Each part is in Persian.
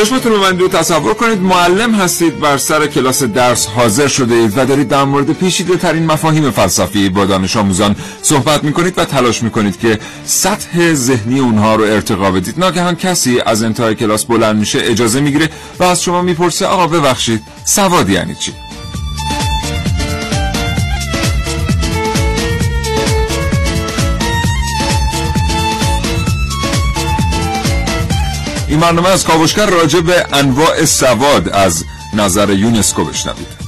چشمتون رو بندید و تصور کنید. معلم هستید بر سر کلاس درس حاضر شده اید و دارید در مورد پیشیده ترین مفاهیم فلسفی با دانش آموزان صحبت می‌کنید و تلاش می‌کنید که سطح ذهنی اونها رو ارتقا بدید. ناگهان کسی از انتهای کلاس بلند میشه اجازه می‌گیره و از شما می‌پرسه آقا ببخشید سواد یعنی چی؟ برنامه از کاوشگر راجع به انواع سواد از نظر یونسکو بشنوید.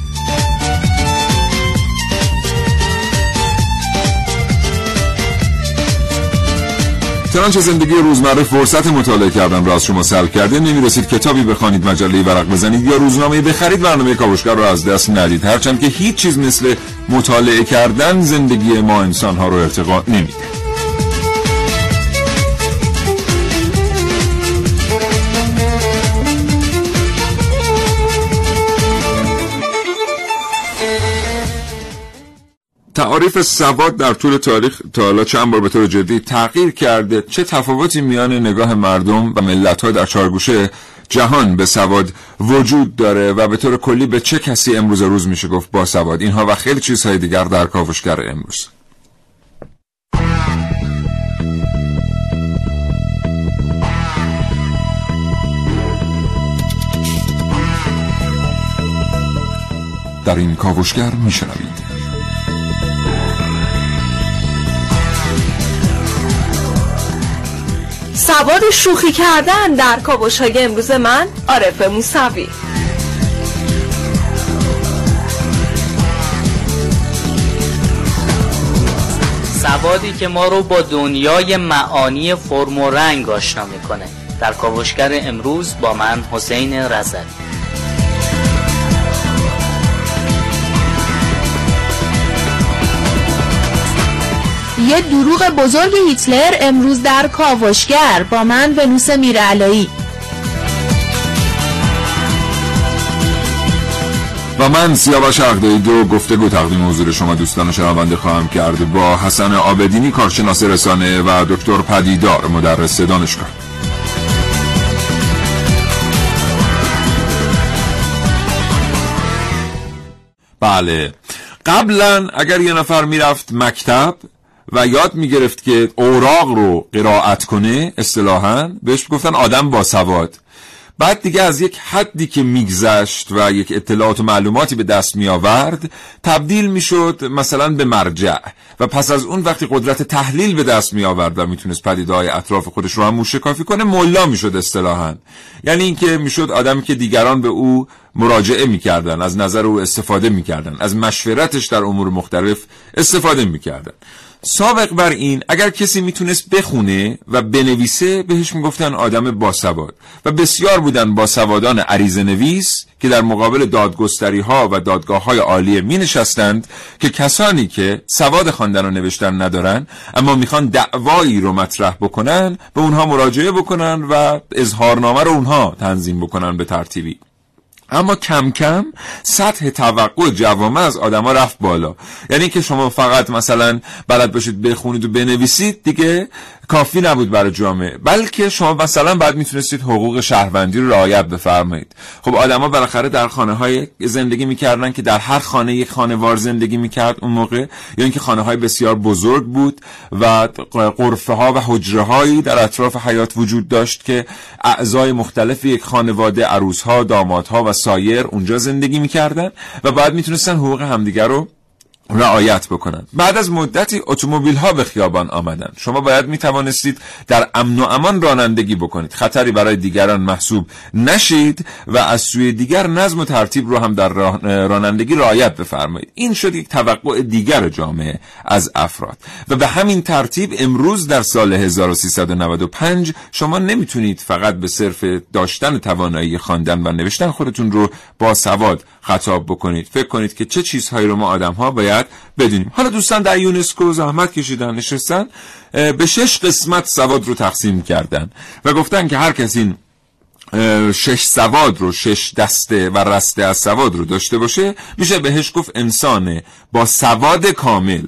چنانچه زندگی روزمره فرصت مطالعه کردن را از شما سلب کرده نمی‌رسید کتابی بخوانید مجله ورق بزنید یا روزنامه بخرید برنامه کاوشگر را از دست ندید. هرچند که هیچ چیز مثل مطالعه کردن زندگی ما انسان ها رو ارتقا نمیده تعاریف سواد در طول تاریخ تا حالا چند بار به طور جدی تغییر کرده. چه تفاوتی میان نگاه مردم و ملت ها در چارگوشه جهان به سواد وجود داره و به طور کلی به چه کسی امروز روز میشه گفت با سواد؟ اینها و خیلی چیزهای دیگر در کاوشگر امروز. در این کاوشگر میشنوید. سواد شوخی کردن در کابوش های امروز من عارف موسوی. سوادی که ما رو با دنیای معانی فرم و رنگ آشنا می‌کنه. در کاوشگر امروز با من حسین رزلی یه دروغ بزرگ هیتلر امروز در کاوشگر با من ونوس میرعلایی. و من سیاوش عقدایی دو گفتگو تقدیم حضور شما دوستان شنونده خواهم کرد با حسن آبدینی کارشناس رسانه و دکتر پدیدار مدرس دانشگاه. بله. قبلا اگر یه نفر می‌رفت مکتب و یاد می‌گرفت که اوراق رو قرائت کنه اصطلاحا بهش گفتن آدم با سواد. بعد دیگه از یک حدی که میگذشت و یک اطلاعات و معلوماتی به دست می آورد تبدیل می‌شد مثلا به مرجع. و پس از اون وقتی قدرت تحلیل به دست می آورد و می‌تونست پدیده های اطراف خودش رو هم موشکافی کنه ملا می‌شد اصطلاحا. یعنی اینکه می‌شد آدمی که دیگران به او مراجعه می‌کردن از نظر او استفاده می‌کردن از مشورتش در امور مختلف استفاده می‌کردن. سابق بر این اگر کسی می‌تونست بخونه و بنویسه بهش می‌گفتن آدم باسواد. و بسیار بودن باسوادان عریضه نویس که در مقابل دادگستری ها و دادگاه های عالیه می نشستند که کسانی که سواد خواندن و نوشتن ندارن اما می‌خوان دعوایی رو مطرح بکنن به اونها مراجعه بکنن و اظهارنامه رو اونها تنظیم بکنن به ترتیبی. اما کم کم سطح توقع جوامع از آدما رفت بالا. یعنی که شما فقط مثلا بلد باشید بخونید و بنویسید دیگه کافی نبود برای جامعه. بلکه شما مثلا بعد می‌تونستید حقوق شهروندی رو رعایت بفرمایید. خب آدما بالاخره در خانه های زندگی می‌کردن که در هر خانه یک خانوار زندگی می‌کرد اون موقع یا اینکه خانه های بسیار بزرگ بود و قرفه ها و حجره هایی در اطراف حیات وجود داشت که اعضای مختلف یک خانواده عروس ها داماد ها و سایر اونجا زندگی می‌کردن و بعد می‌تونستن حقوق همدیگر رو رعایت بکنند بعد از مدتی اتومبیل ها به خیابان آمدند شما باید می توانستید در امن و امان رانندگی بکنید. خطری برای دیگران محسوب نشید و از سوی دیگر نظم و ترتیب رو هم در رانندگی رعایت بفرمایید. این شد یک توقع دیگر جامعه از افراد. و به همین ترتیب امروز در سال 1395 شما نمی‌تونید فقط به صرف داشتن توانایی خواندن و نوشتن خودتون رو با سواد خطاب بکنید. فکر کنید که چه چیزهایی رو ما آدم ها باید بدونیم. حالا دوستان در یونسکو زحمت کشیدن نشستن به شش قسمت سواد رو تقسیم کردن و گفتن که هر کسی شش سواد رو شش دسته و رسته از سواد رو داشته باشه میشه بهش گفت انسان با سواد کامل.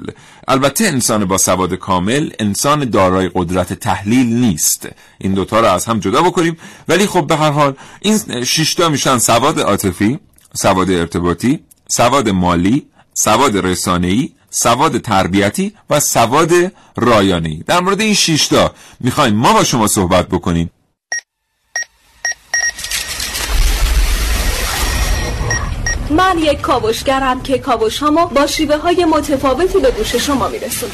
البته انسان با سواد کامل انسان دارای قدرت تحلیل نیست. این دوتا رو از هم جدا بکنیم. ولی خب به هر حال این شیشتا میشن سواد عاطفی. سواد ارتباطی سواد مالی سواد رسانه‌ای سواد تربیتی و سواد رایانه‌ای. در مورد این شیشتا می‌خوایم ما با شما صحبت بکنیم. من یک کاوشگرم که کاوش هامو با شیوه های متفاوتی به گوش شما میرسونم.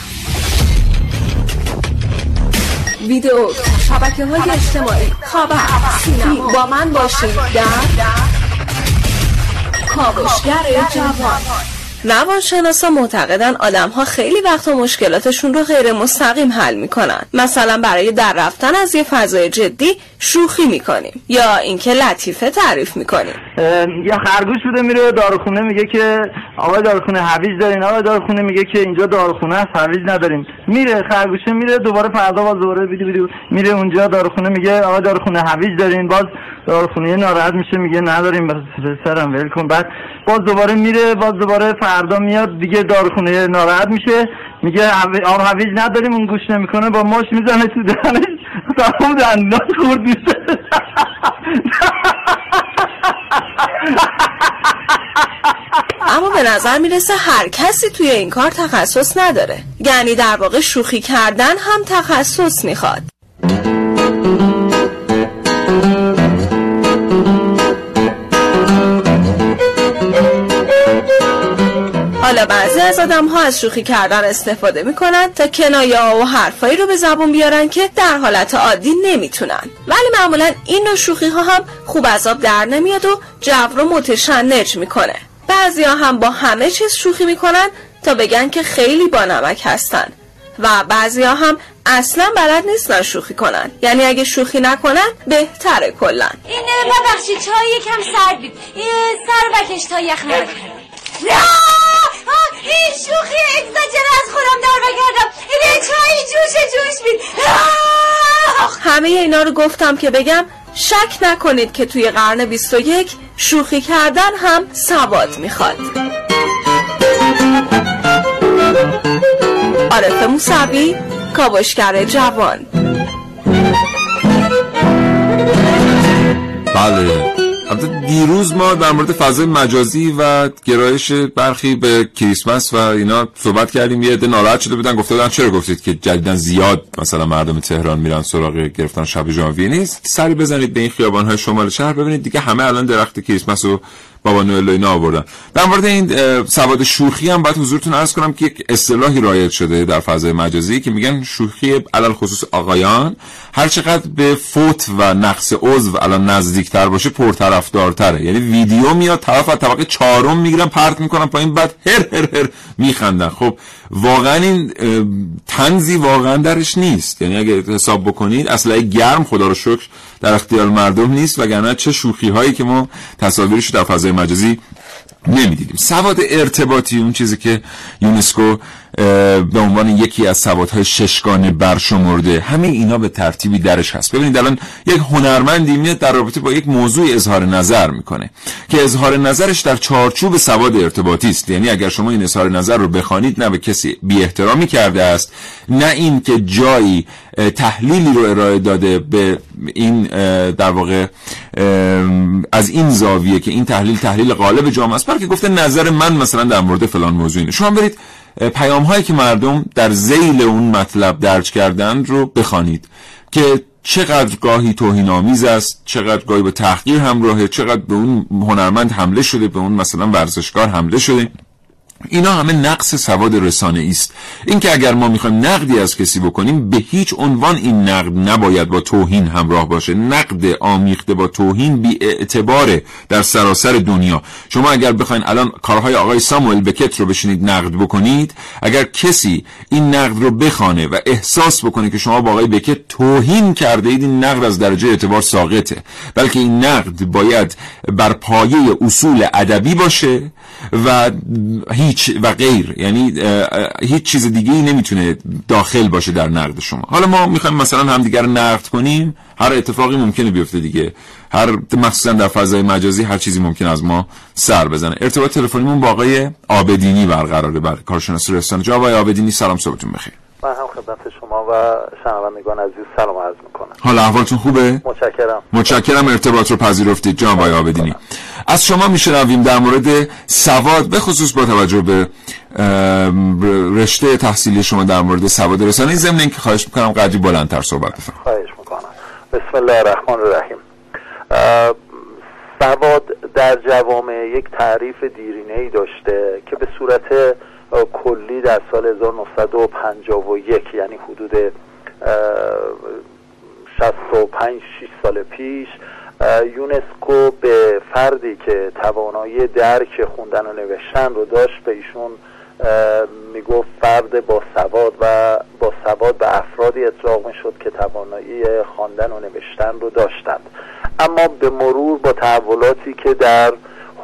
ویدیو شبکه های اجتماعی. خبر سینما. با من باشید. در کاوشگر جوان. روانشناسا معتقدن آدم ها خیلی وقتا مشکلاتشون رو غیر مستقیم حل می‌کنن. مثلا برای در رفتن از یه فضای جدی شوخی می‌کنیم یا اینکه لطیفه تعریف می‌کنیم. یا خرگوش بوده میره داروخونه میگه که آقا داروخونه حویج دارین آقا داروخونه میگه که اینجا داروخونه هست حویج نداریم. میره خرگوشه میره دوباره فردا باز دوباره بیدی بیدی میره اونجا داروخونه میگه آقا داروخونه حویج دارین باز داروخونه ناراحت میشه میگه نداریم بس سرم ول کن. بعد باز دوباره میره باز دوباره فردا میاد دیگه داروخونه ناراحت میشه میگه آب حویج نداریم اون گوش نمی‌کنه با ماش می‌زنه تو دهنش. تمام دندان خورد میشه اما به نظر می‌رسه هر کسی توی این کار تخصص نداره. یعنی در واقع شوخی کردن هم تخصص می‌خواد. حالا بعضی از آدم ها از شوخی کردن استفاده می‌کنن تا کنایه و حرفایی رو به زبون بیارن که در حالت عادی نمی‌تونن. ولی معمولا این نوع شوخی ها هم خوب از آب در نمیاد و جو رو متشنج می‌کنه. بعضی ها هم با همه چیز شوخی می‌کنن تا بگن که خیلی با نمک هستن. و بعضی ها هم اصلا بلد نیستن شوخی کنن. یعنی اگه شوخی نکنن بهتره کلن این ببخشید چای یکم سرد بید. سر بکش تا یخ این شوخی اگزاجر از خودم در بگردم این چای جوش جوش بید همه اینا رو گفتم که بگم شک نکنید که توی قرن 21 شوخی کردن هم سواد می‌خواد. عارف موسوی کاوشگر جوان. بله. البته دیروز ما در مورد فضای مجازی و گرایش برخی به کریسمس و اینا صحبت کردیم. یه عده ناراحت شده بودن گفته بودن چرا گفتید که جدیدا زیاد مثلا مردم تهران میرن سراغ گرفتن شب ژانویه نیست؟ سری بزنید به این خیابان های شمال شهر ببینید دیگه همه الان درخت کریسمس رو بابا نوئل و اینا آوردن. در مورد این سواد شوخی هم باید حضورتون عرض کنم که یک اصطلاحی رایج شده در فضای مجازی که میگن شوخی علل خصوص آقایان. هر چقدر به فوت و نقص عضو الان نزدیکتر باشه پرطرفدارتره. یعنی ویدیو میاد طرف از طبقه چهارم می‌گیرن پرت می‌کنن پایین بعد هر هر هر میخندن. خب واقعا این تنزی واقعا درش نیست. یعنی اگه حساب بکنید اصلا گرم خدا رو شکر در اختیار مردم نیست وگرنه چه شوخی هایی که ما تصاویرش در فضای مجازی نمی‌دیدیم. سواد ارتباطی اون چیزی که یونسکو به عنوان یکی از سوادهای ششگانه برشمرده. همه اینا به ترتیبی درش هست. ببینید الان یک هنرمندی میاد در رابطه با یک موضوع اظهار نظر می‌کنه که اظهار نظرش در چارچوب سواد ارتباطی است. یعنی اگر شما این اظهار نظر رو بخوانید نه به کسی بی احترامی کرده است نه این که جایی تحلیلی رو ارائه داده به این در واقع از این زاویه که این تحلیل تحلیل غالب جامعه است بلکه گفته نظر من مثلا در مورد فلان موضوعی شما برید پیام هایی که مردم در زیل اون مطلب درج کردن رو بخوانید که چقدر گاهی توهین آمیز است چقدر گاهی به تحقیر همراهه چقدر به اون هنرمند حمله شده به اون مثلا ورزشکار حمله شده. اینا همه نقص سواد رسانه است اینکه اگر ما می‌خوایم نقدی از کسی بکنیم به هیچ عنوان این نقد نباید با توهین همراه باشه. نقد آمیخته با توهین بی اعتباره در سراسر دنیا. شما اگر بخواین الان کارهای آقای ساموئل بکت رو بشینید نقد بکنید اگر کسی این نقد رو بخوانه و احساس بکنه که شما با آقای بکت توهین کرده اید این نقد از درجه اعتبار ساقطه. بلکه این نقد باید بر پایه اصول ادبی باشه و هیچ و غیر. یعنی هیچ چیز دیگه ای نمی‌تونه داخل باشه در نقد شما. حالا ما می‌خوایم مثلا همدیگر نقد کنیم. هر اتفاقی ممکنه بیفته دیگه. هر مخصوصا در فضای مجازی هر چیزی ممکن از ما سر بزنه. ارتباط تلفنیمون با آقای آبدینی برقراره بر کارشناس جا. آقای آبدینی سلام صبحتون بخیر. من هم خدمت شما و شنوندگان عزیز سلام عرض می‌کنم. حال احوالتون خوبه؟ متشکرم. متشکرم ارتباط رو پذیرفتید. جان آقای آبدینی. از شما میشنویم در مورد سواد به خصوص با توجه به رشته تحصیلی شما در مورد سواد رسانه ضمن اینکه خواهش می‌کنم قدری بلندتر صحبت بفرمایید. خواهش می‌کنم. بسم الله الرحمن الرحیم. سواد در جوامع یک تعریف دیرینه ای داشته که به صورت کلی در سال 1951 یعنی حدود 65 6 سال پیش یونسکو به فردی که توانایی درک خوندن و نوشتن رو داشت به ایشون می‌گفت فرد با سواد و با سواد به افرادی اطلاق می‌شد که توانایی خواندن و نوشتن رو داشتند. اما به مرور با تحولاتی که در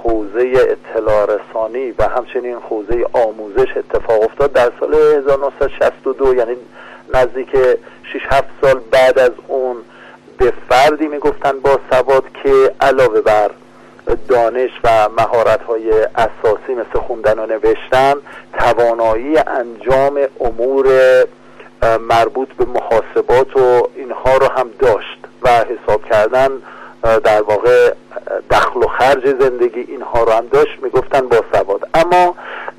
حوزه اطلاع رسانی و همچنین حوزه آموزش اتفاق افتاد در سال 1962 یعنی نزدیک 6 7 سال بعد از اون به فردی می‌گفتن با سواد که علاوه بر دانش و مهارت های اساسی مثل خوندن و نوشتن توانایی انجام امور مربوط به محاسبات و اینها رو هم داشت و حساب کردن. در واقع دخل و خرج زندگی اینها رو هم داشت می‌گفتن با سواد. اما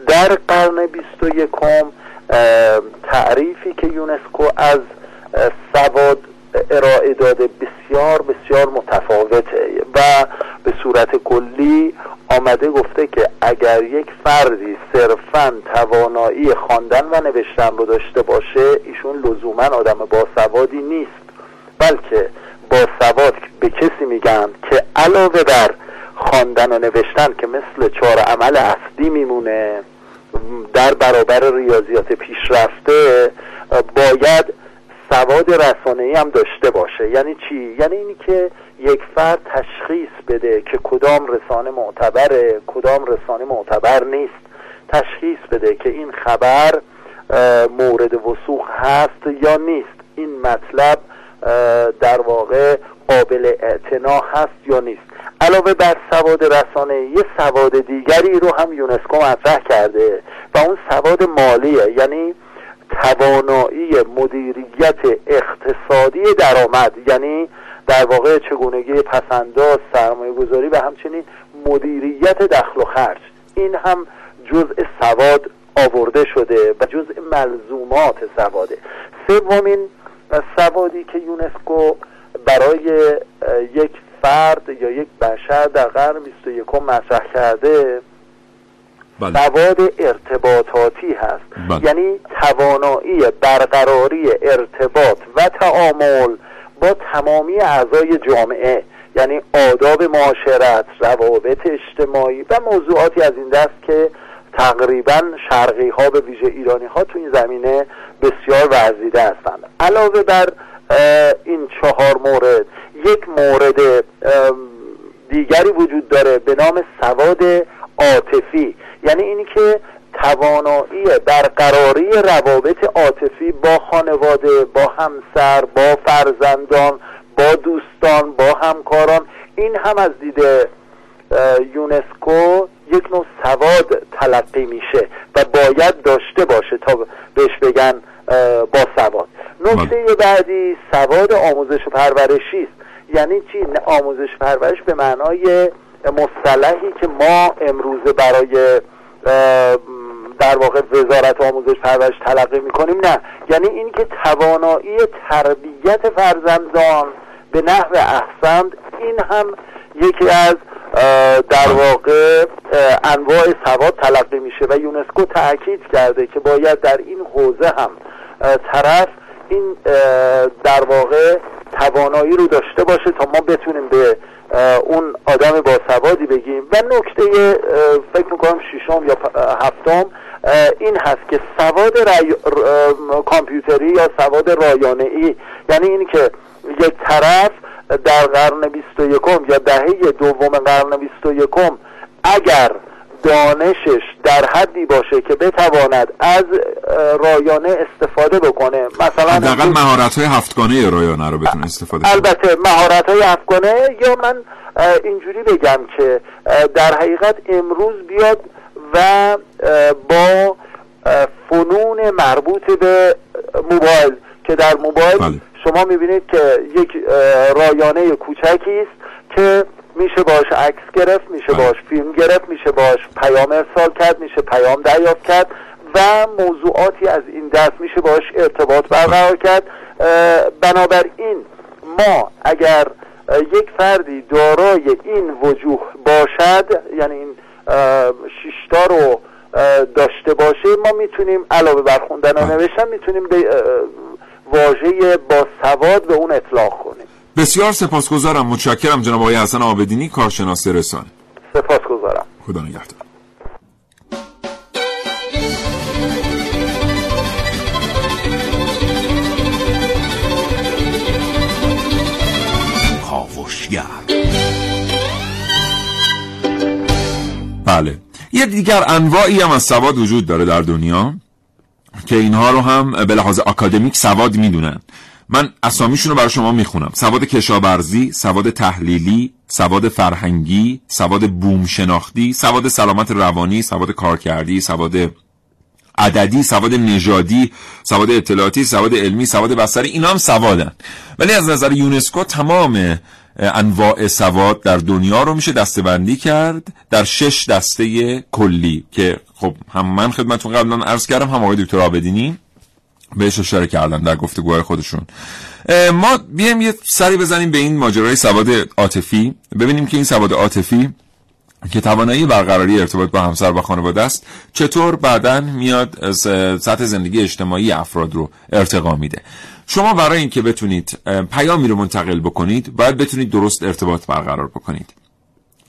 در قرن بیست و یکم تعریفی که یونسکو از سواد ارائه داده بسیار بسیار متفاوته و به صورت کلی آمده گفته که اگر یک فردی صرفا توانایی خواندن و نوشتن رو داشته باشه ایشون لزوما آدم باسوادی نیست بلکه با سواد به کسی میگن که علاوه بر خواندن و نوشتن که مثل چهار عمل اصلی میمونه در برابر ریاضیات پیشرفته باید سواد رسانه ای هم داشته باشه. یعنی چی؟ یعنی اینی که یک فرد تشخیص بده که کدام رسانه معتبره کدام رسانه معتبر نیست. تشخیص بده که این خبر مورد وسوخ هست یا نیست. این مطلب در واقع قابل اعتنا هست یا نیست. علاوه بر سواد رسانه یه سواد دیگری رو هم یونسکو مطرح کرده و اون سواد مالیه یعنی توانایی مدیریت اقتصادی درآمد یعنی در واقع چگونگی پسنداز سرمایه گذاری و همچنین مدیریت دخل و خرج. این هم جزء سواد آورده شده و جزء ملزومات سواده. سومین سوادی که یونسکو برای یک فرد یا یک بشر در قرن 21 مطرح کرده بله. سواد ارتباطاتی هست بله. یعنی توانایی برقراری ارتباط و تعامل با تمامی اعضای جامعه یعنی آداب معاشرت روابط اجتماعی و موضوعاتی از این دست که تقریبا شرقی ها به ویژه ایرانی ها تو این زمینه بسیار ورزیده هستند. علاوه بر این چهار مورد یک مورد دیگری وجود داره به نام سواد عاطفی. یعنی اینی که توانایی برقراری روابط عاطفی با خانواده با همسر با فرزندان با دوستان با همکاران این هم از دید یونسکو یک نوع سواد تلقی میشه و باید داشته باشه تا بهش بگن با سواد. نکته بعدی سواد آموزش و پرورشی است. یعنی چی؟ آموزش پرورش به معنای مصطلحی که ما امروزه برای در واقع وزارت آموزش پرورش تلقی می‌کنیم نه. یعنی اینکه توانایی تربیت فرزندان به نحو احسن این هم یکی از در واقع انواع سواد تلقی میشه و یونسکو تاکید کرده که باید در این حوزه هم طرف این در واقع توانایی رو داشته باشه تا ما بتونیم به اون آدم با سوادی بگیم. و نکته فکر می‌کنم ششم یا هفتم این هست که سواد رای... کامپیوتری یا سواد رایانه ای یعنی این که یک طرف در قرن 21 یا دهه دوم قرن 21 اگر دانشش در حدی باشه که بتواند از رایانه استفاده بکنه مثلا حداقل مهارت های هفتگانه رایانه رو بتونه استفاده البته مهارت های هفتگانه یا من اینجوری بگم که در حقیقت امروز بیاد و با فنون مربوط به موبایل که در موبایل بله. شما می‌بینید که یک رایانه کوچکی است که میشه باش عکس گرفت میشه. باش فیلم گرفت میشه باش پیام ارسال کرد میشه پیام دریافت کرد و موضوعاتی از این دست میشه باش ارتباط برقرار کرد بنابراین ما اگر یک فردی دارای این وجوه باشد یعنی این شیشتا رو داشته باشه ما می‌تونیم علاوه بر خوندن و نوشتن می‌تونیم به واژه با سواد به اون اطلاق کنیم. بسیار سپاسگزارم متشکرم جناب آقای حسن آبدینی کارشناس رسانه. سپاسگزارم. خدا نگهدار. بله. یه دیگر انواعی هم از سواد وجود داره در دنیا. که اینها رو هم به لحاظ اکادمیک سواد می‌دونن. من اسامیشون رو برای شما می‌خونم. سواد کشاورزی سواد تحلیلی سواد فرهنگی سواد بوم شناختی سواد سلامت روانی سواد کارکردی سواد عددی سواد نژادی سواد اطلاعاتی سواد علمی سواد بصری اینا هم سوادن. ولی از نظر یونسکو تمام انواع سواد در دنیا رو میشه دستبندی کرد در شش دسته کلی که خب هم من خدمتون قبلا عرض کردم هم آقای دکتر آبدینی بهش اشاره کردن در گفتگوهای خودشون. ما بیایم یه سری بزنیم به این ماجرای سواد عاطفی. ببینیم که این سواد عاطفی که توانایی برقراری ارتباط با همسر و خانواده است چطور بعدا میاد سطح زندگی اجتماعی افراد رو ارتقا میده. شما برای اینکه بتونید پیامی رو منتقل بکنید باید بتونید درست ارتباط برقرار بکنید.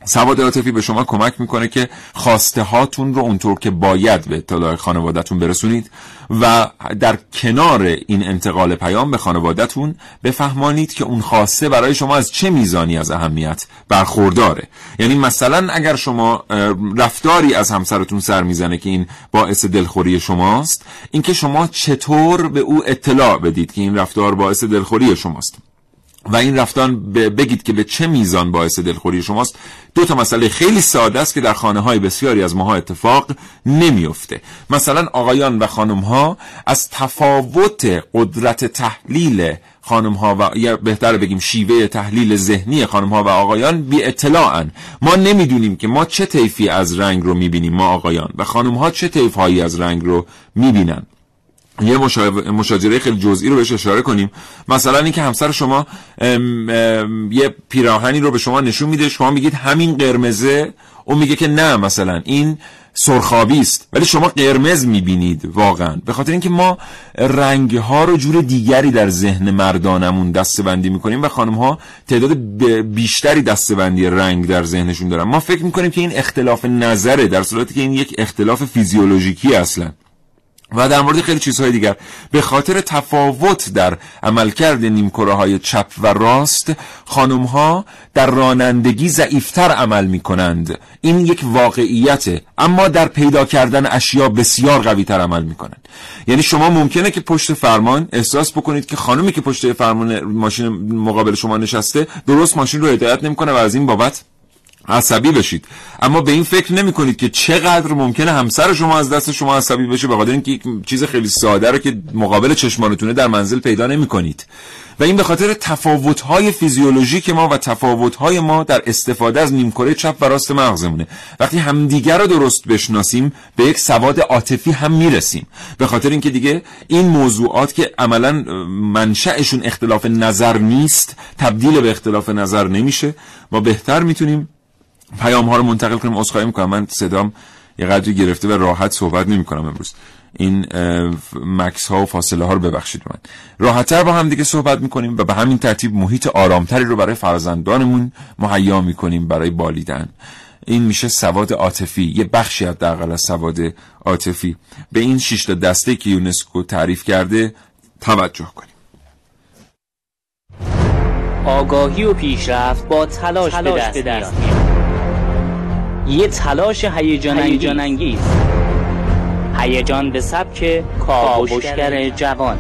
سواد عاطفی به شما کمک می‌کنه که خواسته هاتون رو اونطور که باید به اطلاع خانوادهتون برسونید و در کنار این انتقال پیام به خانوادهتون بفهمانید که اون خواسته برای شما از چه میزانی از اهمیت برخورداره. یعنی مثلا اگر شما رفتاری از همسرتون سر می‌زنه که این باعث دلخوری شماست اینکه شما چطور به او اطلاع بدید که این رفتار باعث دلخوری شماست. و این رفتان بگید که به چه میزان باعث دلخوری شماست. دو تا مسئله خیلی ساده است که در خانه های بسیاری از ماها اتفاق نمیفته مثلا آقایان و خانم ها از تفاوت قدرت تحلیل خانم ها و یا بهتر بگیم شیوه تحلیل ذهنی خانم ها و آقایان بی اطلاعن ما نمی‌دونیم که ما چه طیفی از رنگ رو می‌بینیم ما آقایان. و خانم ها چه طیف هایی از رنگ رو می‌بینن. یه مشاجره خیلی جزئی رو بهش اشاره کنیم. مثلا اینکه همسر شما یه پیراهنی رو به شما نشون میده شما میگید همین قرمزه اون میگه که نه مثلا این سرخابی است. ولی شما قرمز می‌بینید واقعا. به خاطر اینکه ما رنگ ها رو جور دیگری در ذهن مردانمون دستبندی می‌کنیم و خانم ها تعداد بیشتری دستبندی رنگ در ذهنشون دارن. ما فکر می‌کنیم که این اختلاف نظره در صورتی که این یک اختلاف فیزیولوژیکی اصلا. و در مورد خیلی چیزهای دیگر. به خاطر تفاوت در عملکرد نیمکره های چپ و راست خانم ها در رانندگی ضعیفتر عمل می کنند این یک واقعیته اما در پیدا کردن اشیا بسیار قوی تر عمل می کنند یعنی شما ممکنه که پشت فرمان احساس بکنید که خانمی که پشت فرمان ماشین مقابل شما نشسته درست ماشین رو هدایت نمی‌کنه و از این بابت عصبی بشید. اما به این فکر نمی کنید که چقدر ممکنه همسر شما از دست شما عصبی بشه به خاطر اینکه یک چیز خیلی ساده رو که مقابل چشمانتونه در منزل پیدا نمی کنید و این به خاطر تفاوت‌های فیزیولوژیک ما و تفاوت‌های ما در استفاده از نیمکره چپ و راست مغزمونه. وقتی همدیگر رو درست بشناسیم به یک سواد عاطفی هم می‌رسیم. به خاطر اینکه دیگه این موضوعات که عملا منشأشون اختلاف نظر نیست تبدیل به اختلاف نظر نمیشه. ما بهتر می‌تونیم پیام ها رو منتقل کنیم عذرخواهی می‌کنم. من صدام یه قدری گرفته و راحت صحبت نمی کنم امروز. این مکس ها و فاصله ها رو ببخشید من. راحتتر با هم دیگه صحبت می‌کنیم و به همین ترتیب محیط آرامتری رو برای فرزندانمون مهیا می‌کنیم برای بالیدن. این میشه سواد عاطفی یه بخشی حداقل از سواد عاطفی. به این شش تا دسته که یونسکو تعریف کرده توجه کنیم. آگاهی و پیشرفت با تلاش, تلاش به دست, میاد. یه تلاش هیجان انگیز هیجان به سبک کاوشگر جوان.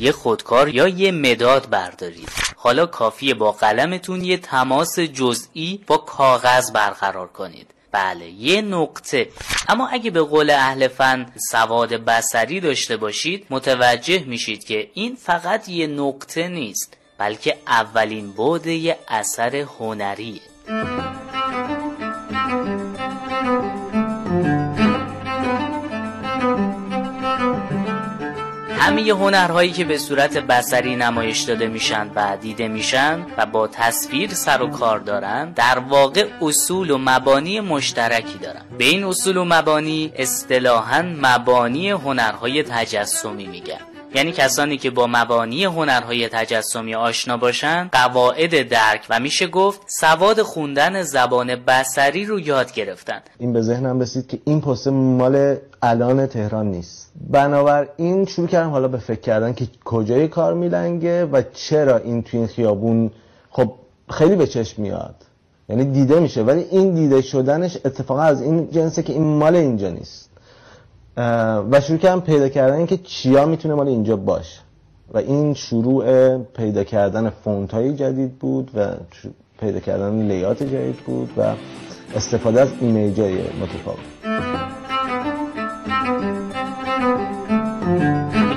یه خودکار یا یه مداد بردارید. حالا کافیه با قلمتون یه تماس جزئی با کاغذ برقرار کنید. بله یه نقطه. اما اگه به قول اهل فن سواد بسری داشته باشید متوجه میشید که این فقط یه نقطه نیست بلکه اولین بعد یه اثر هنریه. همه هنرهایی که به صورت بسری نمایش داده میشن و دیده میشن و با تصویر سر و کار دارن در واقع اصول و مبانی مشترکی دارن. به این اصول و مبانی اصطلاحا مبانی هنرهای تجسمی میگن. یعنی کسانی که با مبانی هنرهای تجسمی آشنا باشن قواعد درک و میشه گفت سواد خوندن زبان بسری رو یاد گرفتن. این به ذهنم رسید که این پست مال الان تهران نیست. بنابراین شروع کردم حالا به فکر کردن که کجای کار میلنگه و چرا این تو این خیابون خب خیلی به چشم میاد. یعنی دیده میشه ولی این دیده شدنش اتفاقا از این جنسه که این مال اینجا نیست. و شروع کردم پیدا کردن که چیا می‌تونه مال اینجا باشه. و این شروع پیدا کردن فونت های جدید بود و پیدا کردن لیات جدید بود و استفاده از ایمیج های متفاوت.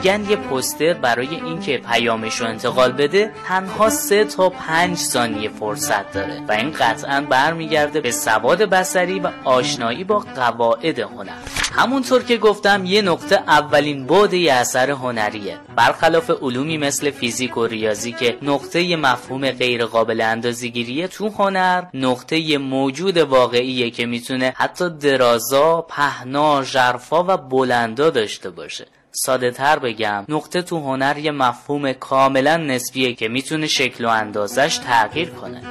میگن یه پوستر برای اینکه پیامش رو انتقال بده تنها سه تا پنج ثانیه فرصت داره و این قطعا برمیگرده به سواد بسری و آشنایی با قواعد هنر. همونطور که گفتم یه نقطه اولین بعد یه اثر هنریه. برخلاف علومی مثل فیزیک و ریاضی که نقطه مفهوم غیر قابل اندازه‌گیری تو هنر نقطه موجود واقعیه که می‌تونه حتی درازا، پهنا، ژرفا و بلندا داشته باشه. ساده تر بگم نقطه تو هنر یه مفهوم کاملا نسبیه که می‌تونه شکل و اندازش تغییر کنه.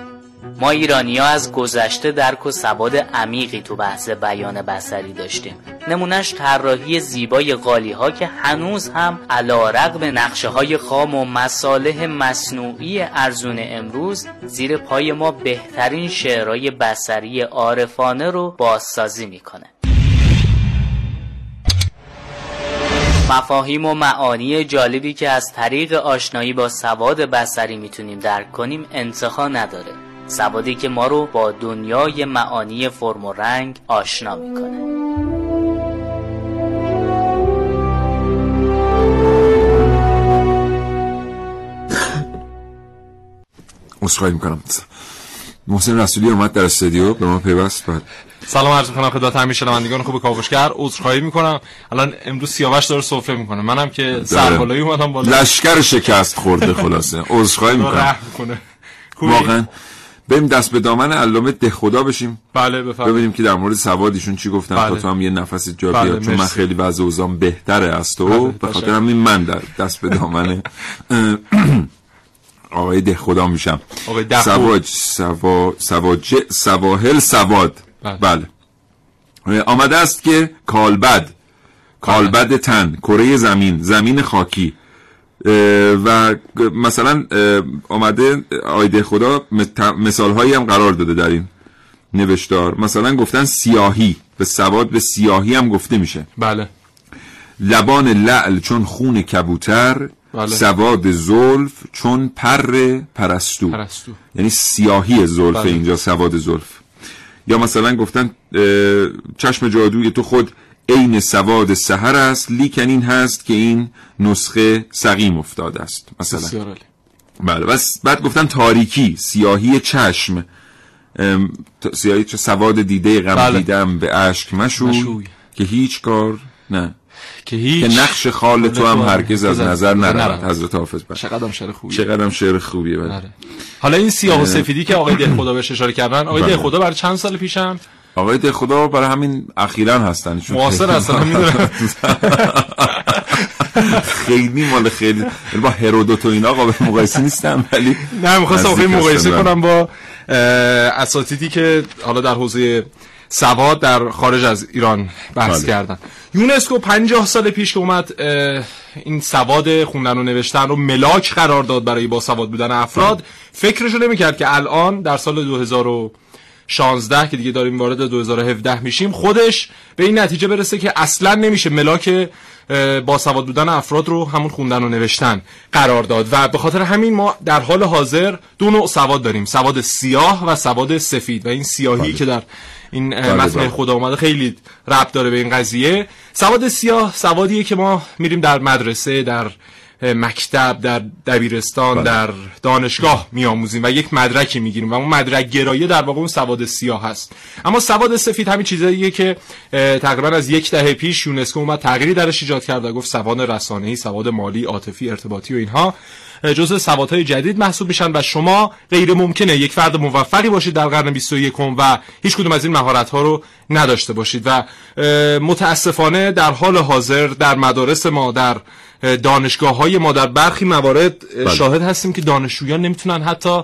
ما ایرانی از گذشته درک و سواد عمیقی تو بحث بیان بسری داشتیم. نمونش طراحی زیبای قالی ها که هنوز هم علا رقم نقشه های خام و مساله مصنوعی ارزون امروز زیر پای ما بهترین شعرهای بسری عارفانه رو بازسازی می‌کنه. مفاهیم و معانی جالبی که از طریق آشنایی با سواد بسری می‌تونیم درک کنیم انتخا نداره. سوادی که ما رو با دنیای معانی فرم و رنگ آشنا می‌کنه. اصخایی می‌کنم. محسن رسولی اومد در استودیو به ما پیوست بعد سلام عرض می‌کنم خدمت همه شنوندگان خوب کاوشگر عذرخواهی می‌کنم. الان امروز سیاوش داره سفره می‌کنه. منم که سربالایی اومدم بالا. لشکر شکست خورده خلاصه. عذرخواهی می‌کنم. واقعا. بریم دست به دامن علامه ده خدا بشیم. بله بفرمایید. ببینیم که در مورد سوادشون چی گفتن. بله. تا تو هم یه نفس جا بله چون من خیلی وضع اوزام بهتره از تو. بله. به خاطر همین من در دست به دامن آقای ده خدا میشم. آقای ده سواج سوا سواج سواحل سواد. بله, بله. آمده است که کالبد. کالبد بله. تن. کره زمین. زمین خاکی. و مثلا آمده آیده خدا مثال هایی هم قرار داده در این نوشتار. مثلا گفتن سیاهی. به سواد به سیاهی هم گفته میشه. بله. لبان لعل چون خون کبوتر بله. سواد زلف چون پر پرستو, پرستو. یعنی سیاهی زلف بله. اینجا سواد زلف. یا مثلا گفتن چشم جادوی تو خود عین سواد سحر است لیکن این هست که این نسخه سقیم افتاده است. مثلا. بله. بس بعد گفتن تاریکی سیاهی چشم. سیاهی چه سواد دیده غم بله. دیدم به اشک مشوی, که هیچ کار نه. که هیچ که نقش خال تو هم هرگز از نظر نرود نرود. حضرت حافظ بله چقدر هم شعر خوبی چقدرم شعر خوبیه بله. آره. حالا این سیاه و سفیدی که آقای ده خدا بهش اشاره کردن آقای بله. ده خدا برای چند سال پیشم آقای ده خدا برای همین اخیرا هستن چون معاصر هستن می‌دونم خیلی مال خیلی یعنی با هرودوت و اینا قابل مقایسه نیستن ولی نه می‌خواستم مقایسه هستن. کنم با اساتیدی که حالا در حوزه سواد در خارج از ایران بحث بله. کردن. یونسکو 50 سال پیش که اومد این سواد خوندن و نوشتن رو ملاک قرار داد برای با سواد بودن افراد. فکرشو نمی‌کرد که الان در سال 2016 که دیگه داریم وارد 2017 میشیم خودش به این نتیجه برسه که اصلا نمیشه ملاک اه، با سواد بودن افراد رو همون خوندن و نوشتن قرار داد. و به خاطر همین ما در حال حاضر دو نوع سواد داریم سواد سیاه و سواد سفید. و این سیاهی که در این متن. خدا اومده خیلی ربط داره به این قضیه سواد سیاه سوادیه که ما میریم در مدرسه در مکتب در دبیرستان بله. در دانشگاه میآموزیم و یک مدرکی می‌گیریم و اون مدرک گرایه در واقع اون سواد سیاه هست اما سواد سفید همین چیزاییه که تقریبا از یک دهه پیش یونسکو اومد تغییری درش ایجاد کرد و گفت سواد رسانه‌ای سواد مالی عاطفی ارتباطی و اینها جزء سوادهای جدید محسوب میشن و شما غیر ممکنه یک فرد موفقی باشید در قرن 21 و هیچ کدوم از این مهارت ها رو نداشته باشید و متاسفانه در حال حاضر در مدارس ما در دانشگاه های ما در برخی موارد بله. شاهد هستیم که دانشجویان نمی‌تونن حتی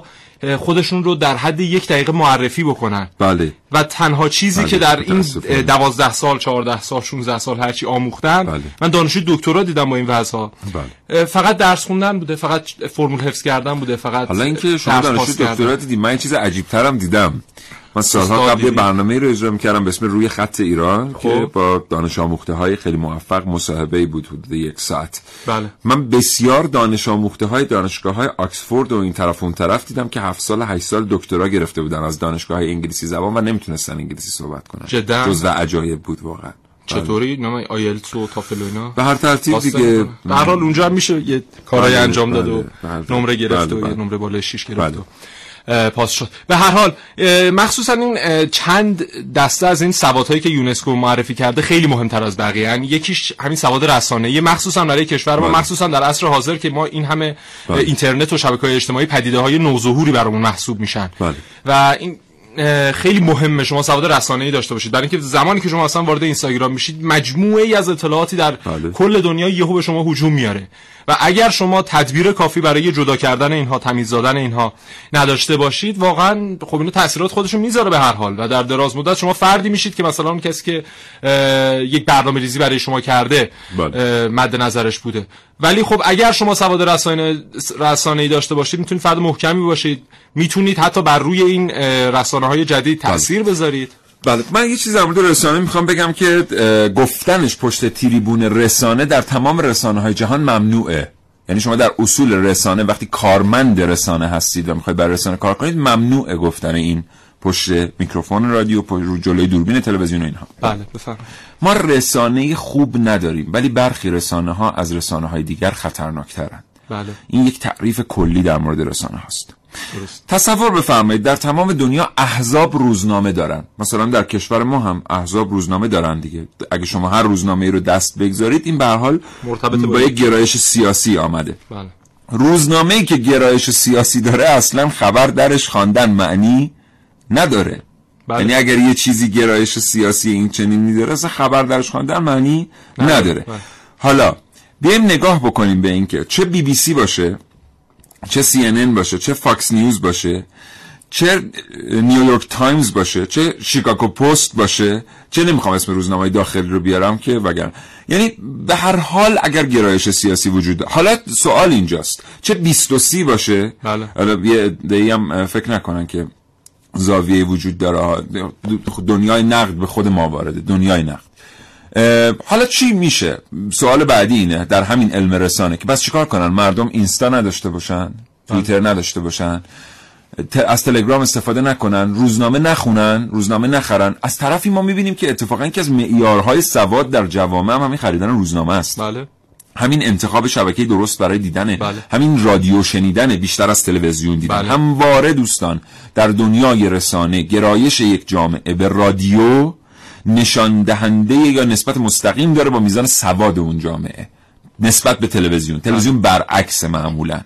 خودشون رو در حد یک دقیقه معرفی بکنن بله و تنها چیزی بله، که در این دوازده سال چهارده سال 16 سال هرچی آموختن بله. من دانشجوی دکترا دیدم با این وضعها بله. فقط درس خوندن بوده فقط فرمول حفظ کردن بوده فقط حالا اینکه شما دانشجو. دکترا دیدی من چیز عجیب ترم دیدم من سالها قبل یه؟ برنامه رو اجرا می‌کردم به اسم روی خط ایران که خب. با دانش آموخته های خیلی موفق مصاحبه بود حدود یک ساعت بله من بسیار دانش آموخته های دانشگاه های آکسفورد و این طرف و اون طرف دیدم که هفت سال هشت سال دکترا گرفته بودن از دانشگاه های انگلیسی زبان و نمی‌تونستن انگلیسی صحبت کنن جدا؟ جزو عجایب بود واقعا چطوری نام آیلتس و تافل و اینا به هر ترتیب دیگه. به هر حال اونجا هم میشه یه کارایی بله، انجام داد و بله، بله. نمره گرفت بله، و بله. یه نمره بالای 6 گرفت بله. و پاس شد به هر حال مخصوصا این چند دسته از این سوادهایی که یونسکو معرفی کرده خیلی مهمتر از بقیه یعنی یکیش همین سواد رسانه‌ای مخصوصا برای کشور ما بله. مخصوصا در عصر حاضر که ما این همه بله. اینترنت و شبکه‌های اجتماعی پدیده های نوظهوری برامون محسوب میشن بله. و این خیلی مهمه شما سواد رسانه‌ای داشته باشید. برای اینکه زمانی که شما اصلا وارد اینستاگرام میشید مجموعه ای از اطلاعاتی در بله. کل دنیا یهو به شما هجوم میاره. و اگر شما تدبیر کافی برای جدا کردن اینها تمیز دادن اینها نداشته باشید واقعا خب اینو تاثیرات خودشون می‌ذاره به هر حال. و در دراز مدت شما فردی میشید که مثلا اون کسی که یک برنامه ریزی برای شما کرده بله. مد نظرش بوده. ولی خب اگر شما سواد رسانه رسانه‌ای داشته باشید می‌تونید فرد محکمی باشید. می‌تونید حتی بر روی این رسانه های جدید تاثیر بذارید. بله. من یه چیز در مورد رسانه می‌خوام بگم که گفتنش پشت تریبون رسانه در تمام رسانه های جهان ممنوعه. یعنی شما در اصول رسانه وقتی کارمند رسانه هستید و می‌خواید بر رسانه کار کنید ممنوعه گفتن این پشت میکروفون رادیو پشت رو جلوی دوربین تلویزیون و اینها. بله بفرمایید. ما رسانه خوب نداریم ولی برخی رسانه ها از رسانه های دیگر خطرناکترند بله. این یک تعریف کلی در مورد رسانه درست تصور بفرمایید در تمام دنیا احزاب روزنامه دارن. مثلا در کشور ما هم احزاب روزنامه دارن دیگه. اگه شما هر روزنامه ای رو دست بگذارید این به هر حال مرتبط با یک- یک گرایش سیاسی آمده. بله. روزنامه ای که گرایش سیاسی داره اصلا خبر درش خواندن معنی نداره. بله. یعنی اگر یه چیزی گرایش سیاسی این چنینی داره اصلا خبر درش خواندن معنی نداره. بله. حالا بیایم نگاه بکنیم به اینکه چه بی بی سی باشه. چه CNN باشه چه فاکس نیوز باشه چه نیویورک تایمز باشه چه شیکاگو پست باشه چه نمی‌خوام اسم روزنامه داخلی رو بیارم که وگر یعنی به هر حال اگر گرایش سیاسی وجود حالا سوال اینجاست. چه 23 باشه؟ بله. حالا یه عده‌ای هم فکر نکنن که زاویه وجود داره. دنیای نقد به خود ما وارده. دنیای نقد. حالا چی میشه؟ سوال بعدی اینه در همین علم رسانه که بس چیکار کنن؟ مردم اینستا نداشته باشن؟ توییتر نداشته باشن؟ از تلگرام استفاده نکنن؟ روزنامه نخونن؟ روزنامه نخرن؟ از طرفی ما می‌بینیم که اتفاقا که از معیارهای سواد در جوامع هم همین خریدن روزنامه است. بله. همین انتخاب شبکه درست برای دیدنه بله. همین رادیو شنیدن بیشتر از تلویزیون دیدن. بله. همواره دوستان در دنیای رسانه گرایش یک جامعه به رادیو نشان دهنده یا نسبت مستقیم داره با میزان سواد اون جامعه. نسبت به تلویزیون. تلویزیون برعکس معمولا.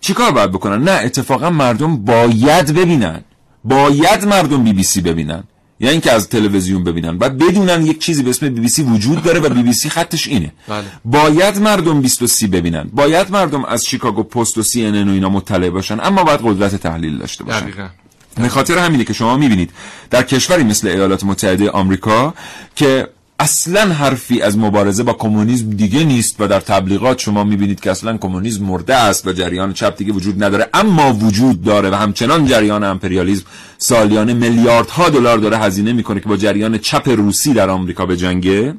چیکار باید بکنن؟ نه اتفاقا مردم باید ببینن. باید مردم بی بی سی ببینن. یعنی اینکه از تلویزیون ببینن. بعد بدونن یک چیزی به اسم بی بی سی وجود داره و بی بی سی خطش اینه. بله. باید مردم 23 ببینن. باید مردم از شیکاگو پست و CNN و اینا مطلع باشن. اما باید قدرت تحلیل داشته باشن. دقیقا. به خاطر همینه که شما می‌بینید در کشوری مثل ایالات متحده آمریکا که اصلا حرفی از مبارزه با کمونیسم دیگه نیست و در تبلیغات شما می‌بینید که اصلا کمونیسم مرده است و جریان چپ دیگه وجود نداره اما وجود داره و همچنان جریان امپریالیسم سالیانه میلیاردها دلار داره هزینه می‌کنه که با جریان چپ روسی در آمریکا به جنگه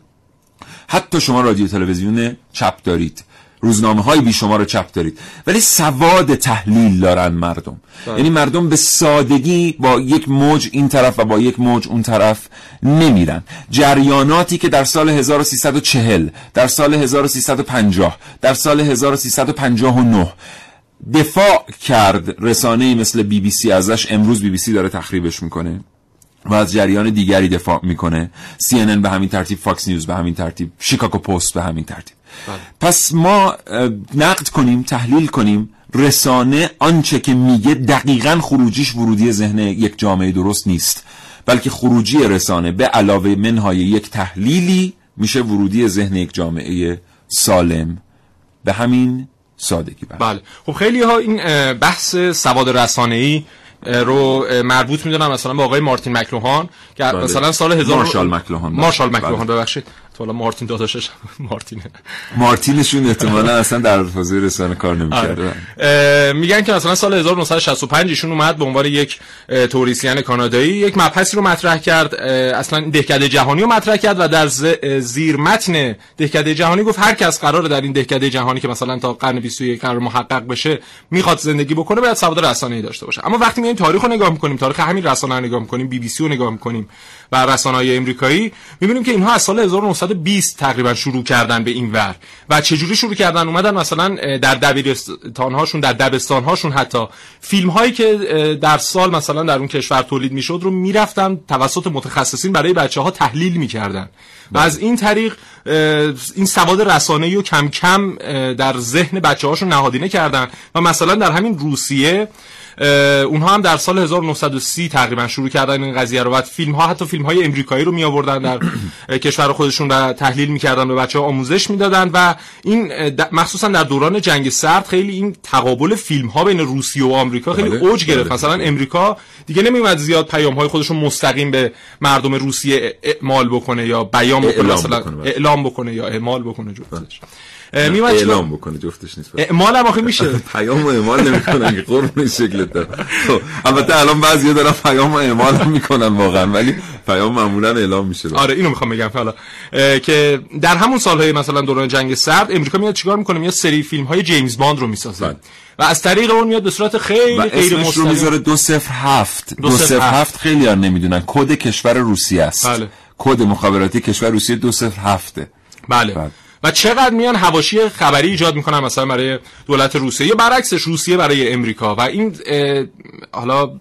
حتی شما رادیو تلویزیون چپ دارید. روزنامه های بیشمار چپ دارید. ولی سواد تحلیل دارن مردم. یعنی مردم به سادگی با یک موج این طرف و با یک موج اون طرف نمیرن. جریاناتی که در سال 1340 در سال 1350 در سال 1359 دفاع کرد رسانه مثل بی بی سی ازش. امروز بی بی سی داره تخریبش می‌کنه و از جریان دیگری دفاع می‌کنه. سی به همین ترتیب فاکس نیوز به همین ترتیب شیکاگو پست به همین ترتیب. پس ما نقد کنیم تحلیل کنیم رسانه آنچه که میگه دقیقا خروجیش ورودی ذهن یک جامعه درست نیست بلکه خروجی رسانه به علاوه منهای یک تحلیلی میشه ورودی ذهن یک جامعه سالم به همین سادگی بله بله خب خیلی ها این بحث سواد رسانه‌ای اه، رو مربوط می‌دونم مثلا به آقای مارتین مکلوهان که بله. مثلا سال هزار مارشال مکلوهان. مارشال بله. مکلوهان ببخشید تو حالا مارتین داداشش مارتینه. مارتینشون احتمالا اصلا در حوزه رسانه کار نمی‌کرده. اه، میگن که مثلا سال 1965 ایشون اومد به عنوان یک اه، توریسین کانادایی یک مبحثی رو مطرح کرد. اصلا دهکده جهانی رو مطرح کرد و در زیر متن دهکده جهانی گفت هر کس قراره در این دهکده جهانی که مثلا تا قرن 21 قرار محقق بشه می‌خواد زندگی بکنه باید سواد رسانه‌ای داشته باشه. اما وقتی میایم تاریخ رو نگاه می‌کنیم تاریخ همین رسانه رو نگاه می‌کنیم بی بی سی رو نگاه می‌کنیم و رسانه‌های امریکایی می‌بینیم که اینها از سال 1920 تقریبا شروع کردن به این ور. و چجوری شروع کردن؟ اومدن مثلا در دبیرستانهاشون در دبستانهاشون حتی. فیلم هایی که در سال مثلا در اون کشور تولید می‌شد رو می‌رفتن توسط متخصصین برای بچه ها تحلیل می‌کردن. و از این طریق این سواد رسانه‌ای رو کم کم در ذهن بچه هاشون نهادینه کردن. و مثلا در همین روسیه اونها هم در سال 1930 تقریبا شروع کردن این قضیه رو. و فیلم ها حتی فیلم های امریکایی رو می آوردن در کشور خودشون و تحلیل می‌کردن به بچه ها آموزش می‌دادن و این مخصوصا در دوران جنگ سرد خیلی این تقابل فیلم ها بین روسیه و آمریکا خیلی بله، اوج گرفت. بله. مثلا امریکا دیگه نمیومد زیاد پیام های خودشون مستقیم به مردم روسیه اعمال بکنه یا بیان بکنه اعلام مثلا بکنه، بله. اعلام بکنه یا اعمال بکنه. جفتش. اعلام بکنه جفتش نیست. اعمال هم آخه میشه. پیام اعمال نمی‌کنن که قربون شکلت خب البته الان بعضیا دارن پیام اعمال می‌کنن واقعا ولی پیام معمولا اعلام میشه. آره اینو می‌خوام بگم حالا که در همون سالهای مثلا دوران جنگ سرد امریکا میاد چیکار می‌کنه؟ میاد سری فیلم های جیمز باند رو می‌سازه. بله. و از طریق اون میاد به صورت خیلی غیر اسمش رو مستقیم می‌ذاره دو صفر هفت. دو دو صفر صفر هفت. هفت خیلی ها نمی‌دونن. کد کشور روسیه است. بله. کد مخابراتی کشور روسیه دو صفر هفته. بله. بله. و چقدر میان حواشی خبری ایجاد می‌کنن مثلا برای دولت روسیه؟ یا برعکسش روسیه برای امریکا. و این حالا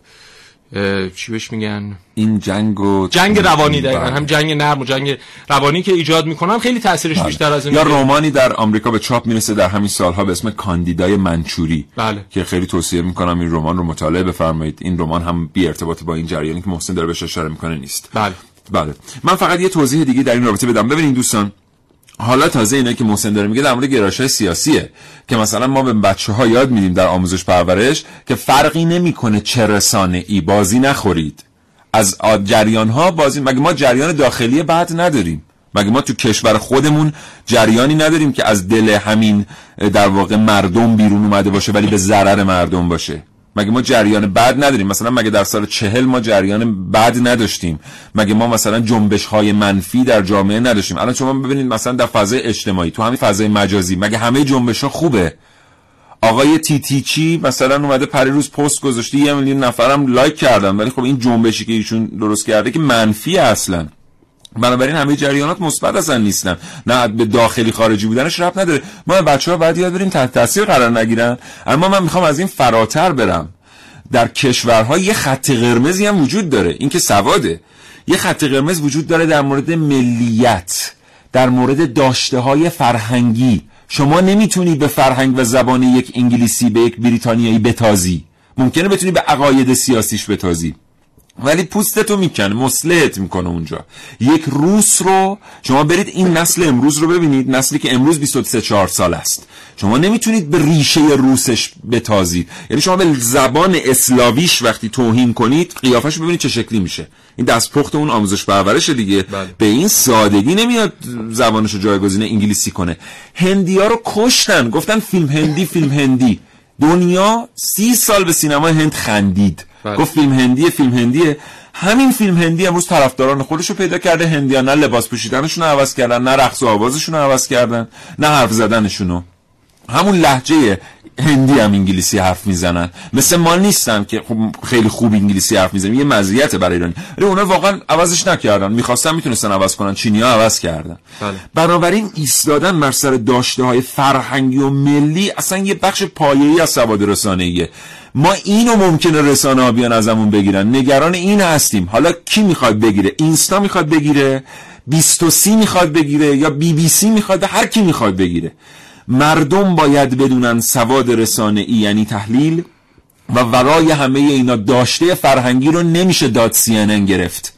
چی بهش میگن؟ این جنگ و جنگ روانی دقیقا. بله. هم جنگ نرم و جنگ روانی که ایجاد می‌کنن خیلی تاثیرش بیشتر از این یا رومانی در آمریکا به چاپ می‌رسه در همین سالها به اسم کاندیدای منچوری. بله. که خیلی توصیه می‌کنم این رمان رو مطالعه بفرمایید. این رمان هم بی ارتباط با این جریانی که محسن داره بهش اشاره می‌کنه نیست. بله. بله. من فقط یه توضیح دیگه در این رابطه بدم. ببینید دوستان حالا تازه اینا که محسن داره میگه در مورد گرایش سیاسیه که مثلا ما به بچه ها یاد میدیم در آموزش پرورش که فرقی نمی‌کنه چه رسانه ای بازی نخورید. از جریان ها بازی مگه ما جریان داخلی بعد نداریم؟ مگه ما تو کشور خودمون جریانی نداریم که از دل همین در واقع مردم بیرون اومده باشه ولی به ضرر مردم باشه؟ مگه ما جریان بد نداریم؟ مثلا مگه در سال چهل ما جریان بد نداشتیم؟ مگه ما مثلا جنبش های منفی در جامعه نداشتیم؟ الان شما ببینید مثلا در فضای اجتماعی تو همین فضای مجازی مگه همه جنبش ها خوبه؟ آقای تیتیچی مثلا اومده پریروز پست گذاشته یه میلیون نفرم لایک کردن ولی خب این جنبشی که ایشون درست کرده که منفی اصلا. بنابراین همه جریانات مثبت اصلا نیستن. نه به داخلی خارجی بودنش رب نداره. ما بچه ها باید یاد بریم تحت تاثیر قرار نگیرن. اما من می‌خوام از این فراتر برم. در کشورها یه خط قرمزی هم وجود داره. این که سواده. یه خط قرمز وجود داره در مورد ملیت در مورد داشته های فرهنگی. شما نمی‌تونی به فرهنگ و زبان یک انگلیسی به یک بریتانیایی بتازی. ممکنه بتونی به عقاید سیاسیش بتازی. ولی پوستتو می‌کنه مسلحت می‌کنه اونجا. یک روس رو شما برید این نسل امروز رو ببینید نسلی که امروز 23 4 سال است. شما نمی‌تونید به ریشه روسش بتازید. یعنی شما به زبان اسلاویش وقتی توهین کنید قیافش ببینید چه شکلی میشه. این دستپخت اون آموزش پرورش دیگه. بله. به این سادگی نمیاد زبانش رو جایگزین انگلیسی کنه. هندیا رو کشتن. گفتن فیلم هندی فیلم هندی. دنیا سی سال به سینما هند خندید. بله. گفت فیلم هندیه فیلم هندیه. همین فیلم هندی امروز طرفداران خودش رو پیدا کرده. هندیا نه لباس پوشیدنشون رو عوض کردن نه رقص و آوازشون رو عوض کردن نه حرف زدنشون همون لحجه هندی هم انگلیسی حرف می‌زنن. مثل ما نیستن که خب خیلی خوب انگلیسی حرف می‌زنن یه مزیت برای ایرانی. ولی اونا واقعا عوضش نکردن. می‌خواستن می‌تونستن عوض کنن. چینی ها عوض کردن. بله. بنابراین ایستادن بر سر داشته های فرهنگی و ملی اصلا یه بخش پایه‌ای از سواد رسانه‌ایه. ما اینو ممکنه رسانه ها بیان ازمون بگیرن. نگران این هستیم. حالا کی می‌خواد بگیره؟ اینستا می‌خواد بگیره؟ بیستوسی می‌خواد بگیره یا بی بی سی می‌خواد؟ هر کی می‌خواد بگیره. مردم باید بدونن سواد رسانه ای یعنی تحلیل و ورای همه اینا داشته فرهنگی رو نمیشه داد CNN گرفت.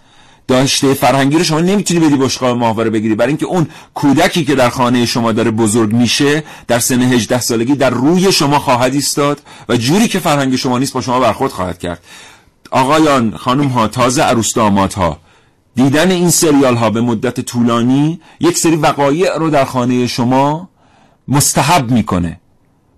داشته فرهنگی رو شما نمی‌تونی بدی بشقاب ماهواره بگیری. برای اینکه اون کودکی که در خانه شما داره بزرگ میشه در سن 18 سالگی در روی شما خواهد ایستاد و جوری که فرهنگ شما نیست با شما برخورد خواهد کرد. آقایان خانم ها تازه عروس ها دیدن این سریال ها به مدت طولانی یک سری وقایع رو در خانه شما مستحب می‌کنه.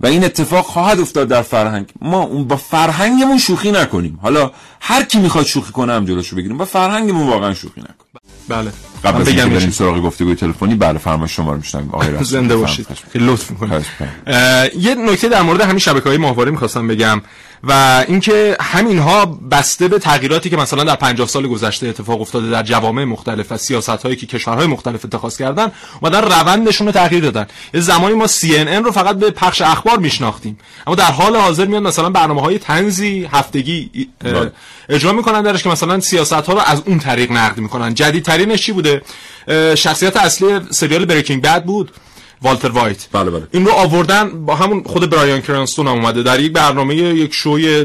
و این اتفاق خواهد افتاد در فرهنگ. ما اون با فرهنگمون شوخی نکنیم. حالا هر کی می‌خواد شوخی کنه هم جلوشو بگیریم. با فرهنگمون واقعا شوخی نکنیم. بله. قبل از اینکه بریم. سراغ گفتگوی تلفنی بله فرمایش شما رو میشنویم آقای. زنده. باشید خیلی لطف می‌کنید. یه نکته در مورد همین شبکه های ماهواره می‌خواستم بگم و اینکه همینها بسته به تغییراتی که مثلا در 50 سال گذشته اتفاق افتاده در جوامع مختلف و سیاست هایی که کشورهای مختلف اتخاذ کردن اومدن روندشون رو تغییر دادن یه زمانی ما CNN رو فقط به پخش اخبار میشناختیم اما در حال حاضر میاد مثلا برنامه های تنزی هفتگی بله. اجرا می‌کنن درش که مثلا سیاست ها رو از اون طریق نقد می‌کنن جدیدترینش چی بوده شخصیت اصلی سریال بریکینگ بد بود. والتر وایت. بله بله. این رو آوردن با همون خود برایان کرانستون هم اومده. در یک برنامه یک شوی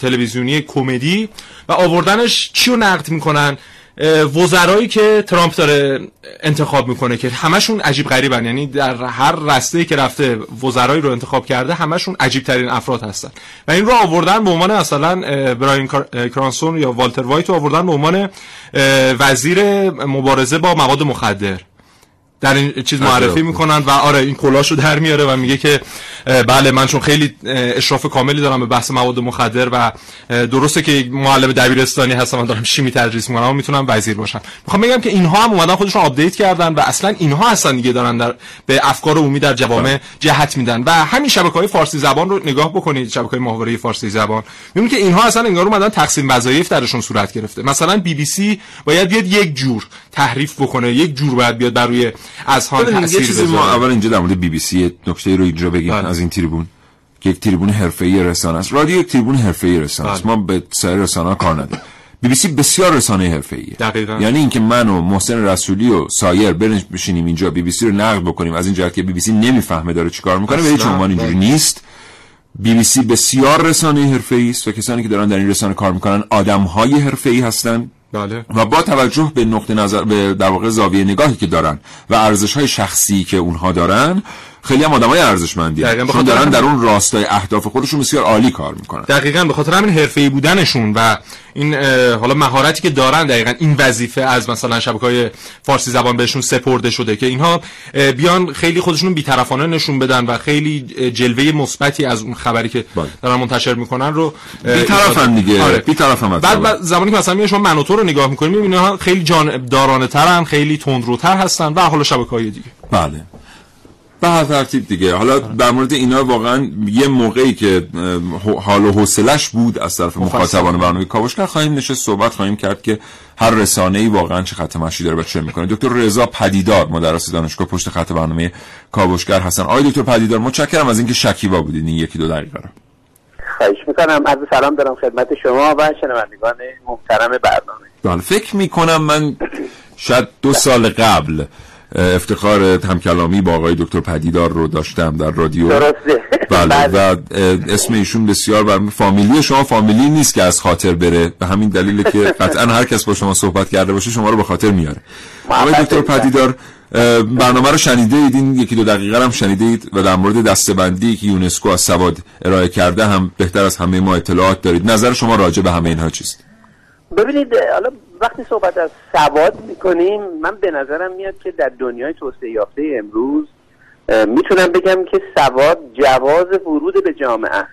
تلویزیونی کمدی و آوردنش چی رو نقد می‌کنن؟ وزرایی که ترامپ داره انتخاب می‌کنه که همشون عجیب غریبن. یعنی در هر رسته که رفته وزرایی رو انتخاب کرده همشون عجیب ترین افراد هستن. و این رو آوردن به عنوان مثلا براین کرانسون یا والتر وایت رو آوردن به عنوان وزیر مبارزه با مواد مخدر. در این چیز معرفی عجب. می‌کنن و آره این کلاشو در میاره و میگه که بله من چون خیلی اشراف کاملی دارم به بحث مواد مخدر و درسته که یک معلم دبیرستانی هستم من دارم شیمی تدریس می‌کنم اما می‌تونم وزیر باشم. می‌خوام بگم که اینها هم اومدن خودشون update کردن و اصلا اینها هستن دیگه دارن در به افکار عمومی در جوامع جهت میدن. و همین شبکه های فارسی زبان رو نگاه بکنید شبکه های ماهواره فارسی زبان. می‌بینید که اینها اصلا انگار اومدن تقسیم وظایف درشون صورت گرفته. مثلا بی بی سی باید بیاد یک جور تحریف بکنه یک جور باید بیاد بر روی اذهان ببینید، تاثیر یه چیزی ما اول اینجا در مورد بی بی سی نکته رو اینجا بگیم بله. از این تریبون. که یک تریبون حرفه‌ای رسانه است. رادیو یک تریبون حرفه‌ای رسانه است. بله. ما به سایر رسانه کار نداریم. بی بی سی بسیار رسانه حرفه‌ایه. دقیقاً. یعنی اینکه من و محسن رسولی و سایر بریم بشینیم اینجا بی بی سی رو نقد بکنیم. از این جهت که بی بی سی نمی‌فهمه داره چیکار می‌کنه به هیچ. عنوان اینجوری نیست. بی بی سی بسیار رسانه حرفه‌ای است و کسانی که دارن در این رسانه کار می‌کنن آدم‌های حرفه‌ای هستند بله و با توجه به نقطه نظر به در واقع زاویه نگاهی که دارن و ارزش های شخصی که اونها دارن خیلی هم آدمای ارزشمندی چون دارن در اون راستای اهداف خودشون بسیار عالی کار می‌کنن دقیقا به خاطر همین حرفه‌ای بودنشون و این حالا مهارتی که دارن دقیقا این وظیفه از مثلا شبکه‌های فارسی زبان بهشون سپرده شده که اینها بیان خیلی خودشون بی‌طرفانه نشون بدن و خیلی جلوه مثبتی از اون خبری که بله. دارن منتشر می‌کنن رو بی‌طرفن دیگه. آره. بی‌طرفن بعد, زمانی که مثلا شما منوتو رو نگاه می‌کنید می‌بینید ها خیلی جانبدارانه ترن خیلی تندروتر هستن و حالا شبکه‌های دیگه. بله. به هر ترتیب دیگه. حالا در مورد اینا واقعا یه موقعی که حال و حوصلش بود از طرف مخاطبان برنامه کاوشگر خواهیم نشست صحبت خواهیم کرد که هر رسانه ای واقعا چه خط مشی داره و چه می‌کنه. دکتر رضا پدیدار مدرس دانشگاه پشت خط برنامه کاوشگر هستن. آقای دکتر پدیدار متشکرم از اینکه شکیبا بودید این یکی دو دقیقه رو. خواهش می‌کنم. عرض سلام دارم خدمت شما و شنوندگان محترم برنامه. بله فکر می‌کنم من شاید دو سال قبل افتخار همکلامی با آقای دکتر پدیدار رو داشتم در رادیو. درسته. بله و اه، اسم ایشون بسیار بر فامیلی شما فامیلی نیست که از خاطر بره. به همین دلیل که قطعا هر کس با شما صحبت کرده باشه شما رو به خاطر میاره. آقای دکتر پدیدار برنامه رو شنیده اید این یکی دو دقیقه هم شنیده اید و در مورد دستبندی که یونسکو از سواد ارائه کرده هم بهتر از همه ما اطلاعات دارید. نظر شما راجع به همه اینها چیست؟ ببینید حالا وقتی صحبت از سواد می‌کنیم من به نظرم میاد که در دنیای توسعه یافته امروز می‌تونم بگم که سواد جواز ورود به جامعه است.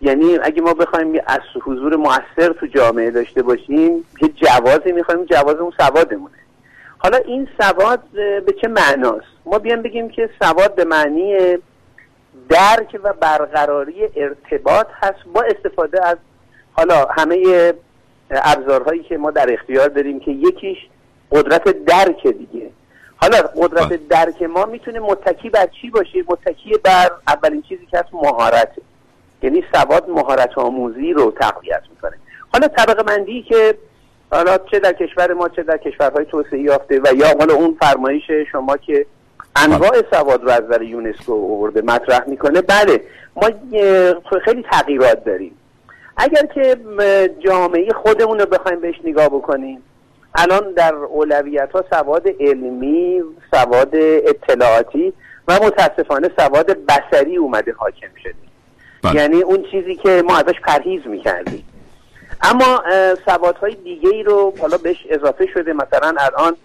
یعنی اگه ما بخوایم از حضور موثر تو جامعه داشته باشیم یه جوازی می‌خوایم جواز اون سوادمونه. حالا این سواد به چه معناست؟ ما بیام بگیم که سواد به معنی درک و برقراری ارتباط هست با استفاده از حالا همه ابزارهایی که ما در اختیار داریم که یکیش قدرت درک دیگه. حالا قدرت درک ما می‌تونه متکی بر چی باشه؟ متکی بر اولین چیزی که هست مهارته یعنی سواد مهارت آموزی رو تقویت می‌کنه. حالا طبقه بندی که حالا چه در کشور ما چه در کشورهای توسعه یافته و یا حالا اون فرمایش شما که انواع سواد رو از یونسکو آورده مطرح می‌کنه بله. ما خیلی تغییرات داریم. اگر که جامعه خودمون رو بخوایم بهش نگاه بکنیم الان در اولویت ها سواد علمی سواد اطلاعاتی و متاسفانه سواد بسری اومده حاکم شده. بله. یعنی اون چیزی که ما ازش پرهیز می‌کردیم. اما سوادهای دیگه ای رو حالا بهش اضافه شده. مثلا الان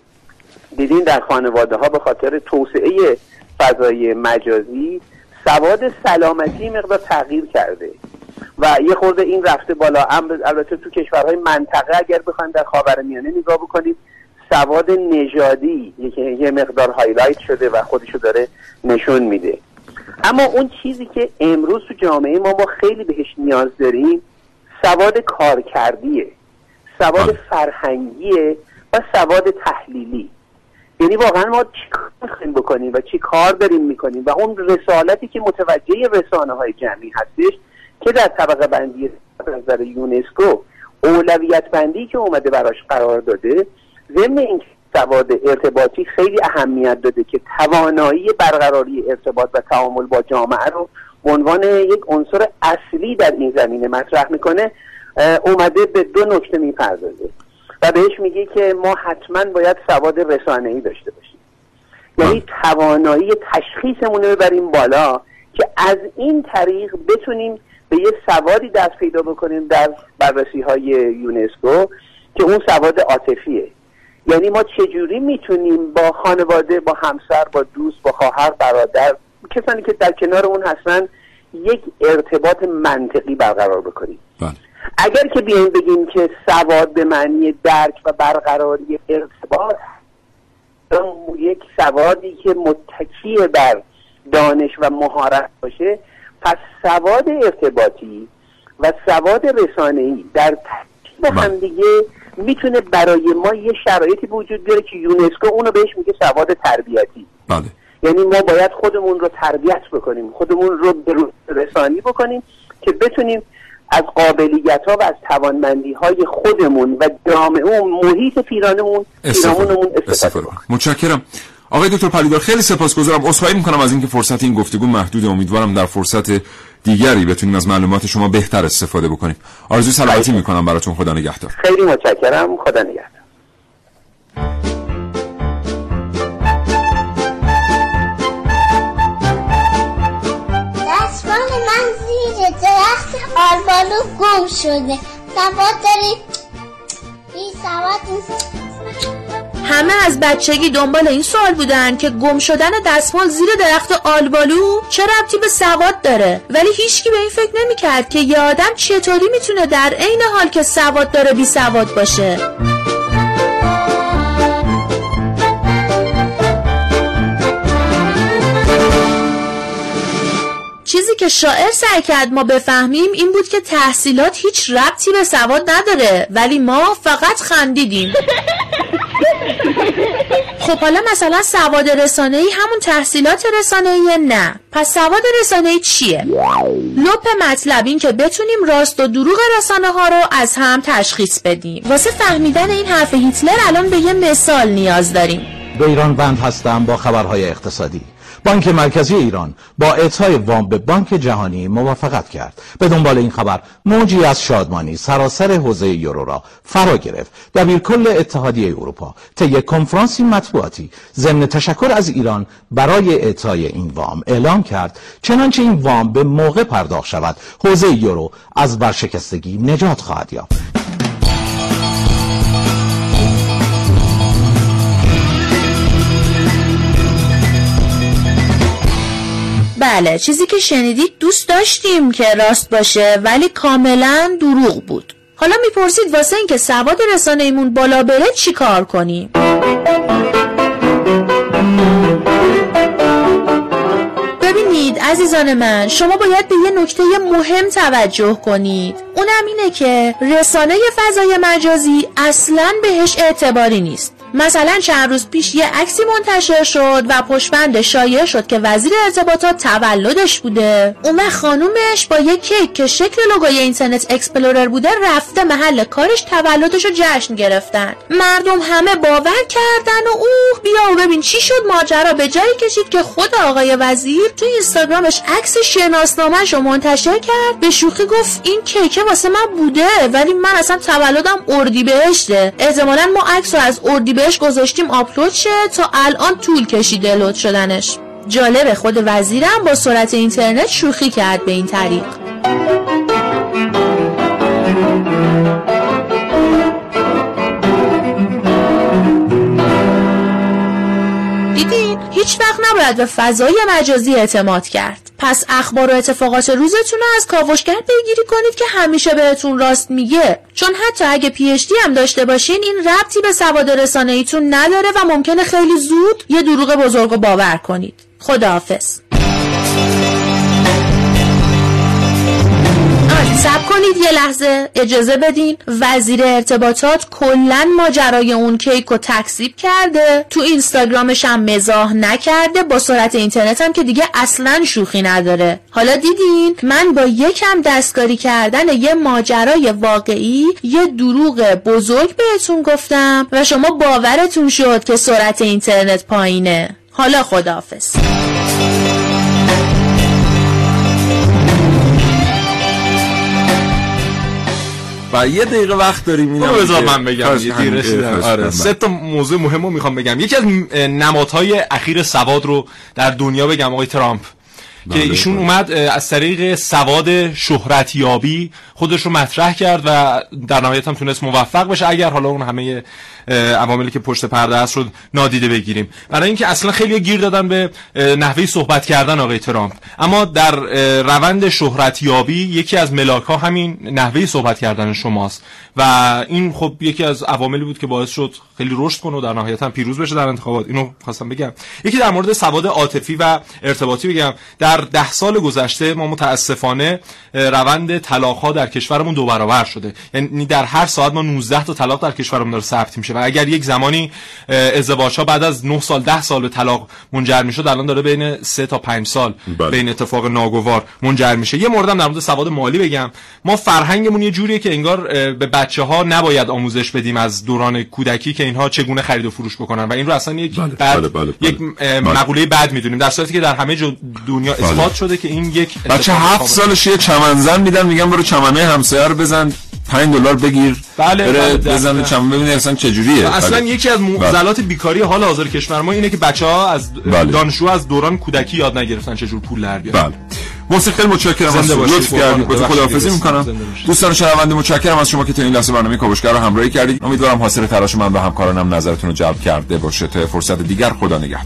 دیدین در خانواده ها به خاطر توسعه فضای مجازی سواد سلامتی مقدار تغییر کرده. و یه خورده این رفته بالا. البته تو کشورهای منطقه اگر بخوایم در خاورمیانه نگاه بکنیم سواد نژادی یه یه مقدار هایلایت شده و خودشو داره نشون میده. اما اون چیزی که امروز تو جامعه ما ما خیلی بهش نیاز داریم سواد کارکردیه. سواد فرهنگیه و سواد تحلیلی. یعنی واقعا ما چی کار می‌خوایم بکنیم و چی کار داریم می‌کنیم و اون رسالتی که متوجه رسانه های جمعی هستش که در طبقه بندی از نظر یونسکو اولویت بندی که اومده براش قرار داده ضمن این سواد ارتباطی خیلی اهمیت داده که توانایی برقراری ارتباط و تعامل با جامعه رو به عنوان یک عنصر اصلی در این زمینه مطرح می‌کنه اومده به دو نکته می‌پردازه و بهش میگه که ما حتما باید سواد رسانه‌ای داشته باشیم. یعنی توانایی تشخیصمون رو ببریم بالا که از این طریق بتونیم به یه سوادی دست پیدا بکنیم در بررسی های یونسکو که اون سواد عاطفیه. یعنی ما چجوری می‌تونیم با خانواده با همسر با دوست با خواهر برادر کسانی که در کنار اون هستن یک ارتباط منطقی برقرار بکنیم. بله. اگر که بیایم بگیم که سواد به معنی درک و برقراری ارتباط یک سوادی که متکی بر دانش و مهارت باشه پس سواد ارتباطی و سواد رسانه‌ای در ترکیب هم دیگه می‌تونه برای ما یه شرایطی وجود بیاره که یونسکو اونو بهش میگه سواد تربیتی. بله. یعنی ما باید خودمون رو تربیت بکنیم خودمون رو رسانی بکنیم که بتونیم از قابلیت ها و از توانمندی های خودمون و جامعه محیط پیرانمون پیرامونمون استفاده استفاده. کنم. متشکرم. آقای دکتر پلیدار خیلی سپاسگزارم. عذرخواهی می‌کنم از اینکه فرصت این گفتگو محدود امیدوارم در فرصت دیگری بتونیم از معلومات شما بهتر استفاده بکنیم. آرزوی سلامتی می‌کنم براتون. خدا نگهدار. خیلی متشکرم. خدا نگهدار. دستمال من زیر درخت آلبالو گم شده. سواد داری بی سواد همه از بچگی دنبال این سوال بودن که گم شدن دستمال زیر درخت آلبالو چه ربطی به سواد داره. ولی هیچکی به این فکر نمی‌کرد که یه آدم چطوری می‌تونه در عین حال که سواد داره بی سواد باشه. چیزی که شاعر سعی کرد ما بفهمیم این بود که تحصیلات هیچ ربطی به سواد نداره ولی ما فقط خندیدیم. خب حالا مثلا سواد رسانه‌ای همون تحصیلات رسانه‌ای نه. پس سواد رسانه‌ای چیه؟ لپ مطلب این که بتونیم راست و دروغ رسانه ها رو از هم تشخیص بدیم. واسه فهمیدن این حرف هیتلر الان به یه مثال نیاز داریم. به ایران بند هستم با خبرهای اقتصادی. بانک مرکزی ایران با اعطای وام به بانک جهانی موافقت کرد. به دنبال این خبر موجی از شادمانی سراسر حوزه یورو را فرا گرفت. دبیرکل اتحادیه اروپا طی کنفرانسی مطبوعاتی ضمن تشکر از ایران برای اعطای این وام اعلام کرد. چنانچه این وام به موقع پرداخت شود حوزه یورو از برشکستگی نجات خواهد یافت. بله چیزی که شنیدید دوست داشتیم که راست باشه ولی کاملا دروغ بود. حالا می‌پرسید واسه اینکه سواد رسانه ایمون بالا بره چی کار کنیم؟ ببینید عزیزان من شما باید به یه نکته مهم توجه کنید. اونم اینه که رسانه فضای مجازی اصلا بهش اعتباری نیست. مثلا چند روز پیش یه عکسی منتشر شد و پشتبند شایع شد که وزیر ارتباطات تولدش بوده. وقت خانومش با یه کیک که شکل لوگوی Internet Explorer بوده رفته محل کارش تولدش رو جشن گرفتن. مردم همه باور کردن و اوه بیا و ببین چی شد. ماجرا به جایی کشید که خود آقای وزیر تو اینستاگرامش عکس شناسنامهش رو منتشر کرد. به شوخی گفت این کیکه واسه من بوده ولی من اصلا تولدم اردیبهشته. احتمالا ما عکس از اردیبهشت بهش گذاشتیم آپلود شه تا الان طول کشیده لود شدنش. جالب خود وزیرم با سرعت اینترنت شوخی کرد به این طریق. وقت نباید به فضای مجازی اعتماد کرد. پس اخبار و اتفاقات روزتون رو از کاوشگر پیگیری کنید که همیشه بهتون راست میگه. چون حتی اگه پی هم داشته باشین این ربطی به سواد رسانه ایتون نداره و ممکنه خیلی زود یه دروغ بزرگ باور کنید. خداحافظ. سب کنید یه لحظه. اجازه بدین. وزیر ارتباطات کلا ماجرای اون کیک و تکذیب کرده. تو اینستاگرامش هم مزاح نکرده. با سرعت اینترنت هم که دیگه اصلا شوخی نداره. حالا دیدین؟ من با یکم دستکاری کردن یه ماجرای واقعی یه دروغ بزرگ بهتون گفتم و شما باورتون شد که سرعت اینترنت پایینه. حالا خداحافظ. و یه دقیقه وقت داریم اینم بذار من بگم. آره. سه تا موضوع مهم رو می‌خوام بگم. یکی از نمادهای اخیر سواد رو در دنیا بگم آقای ترامپ. که بله، ایشون بله. اومد از طریق سواد شهرتیابی خودش رو مطرح کرد و در نهایت هم تونست موفق بشه. اگر حالا اون همه عواملی که پشت پرده است رو نادیده بگیریم. برای اینکه اصلا خیلی گیر دادن به نحوه صحبت کردن آقای ترامپ. اما در روند شهرتیابی یکی از ملاک ها همین نحوه صحبت کردن شماست. و این خب یکی از عواملی بود که باعث شد خیلی رشد کنه و در نهایت هم پیروز بشه در انتخابات. اینو خواستم بگم. یکی در مورد سواد عاطفی و ارتباطی بگم. در ده سال گذشته ما متاسفانه روند طلاق ها در کشورمون دو برابر شده. یعنی در هر ساعت ما 19 تا طلاق در کشورمون داره ثبت میشه. و اگر یک زمانی ازدواج ها بعد از 9 سال 10 سال به طلاق منجر می‌شد الان داره بین 3 تا 5 سال بله. بین اتفاق ناگوار منجر میشه یه موردم در مورد سواد مالی بگم ما فرهنگمون یه جوریه که انگار به بچه ها نباید آموزش بدیم از دوران کودکی که اینها چگونه خرید و فروش بکنن و این رو اصلا یک بله. بله. بله. یک مقوله بد می‌دونیم در صورتی که در همه دنیا اثبات شده که این یک بچه هفت سالش یه چمنزن میدن میگن برو چمنه همسایه رو بزن 5 دلار بگیر بله بله بزن چمن ببینید اصلا چه جوریه اصلا بله. یکی از معضلات بله. بیکاری حال حاضر کشور ما اینه که بچه ها از بله. دانشجو از دوران کودکی یاد نگرفتن چه جور پول در بیارن. بله. محسن خیلی متشکرم از لطف کردید. با خداحافظی می‌کنم. دوستان شنونده متشکرم از شما که تا این لحظه برنامه کاوشگر رو همراهی کردید. امیدوارم حاصل تلاش من و همکارانم نظرتون رو جلب کرده باشه تا فرصت دیگر خدا نگهدار.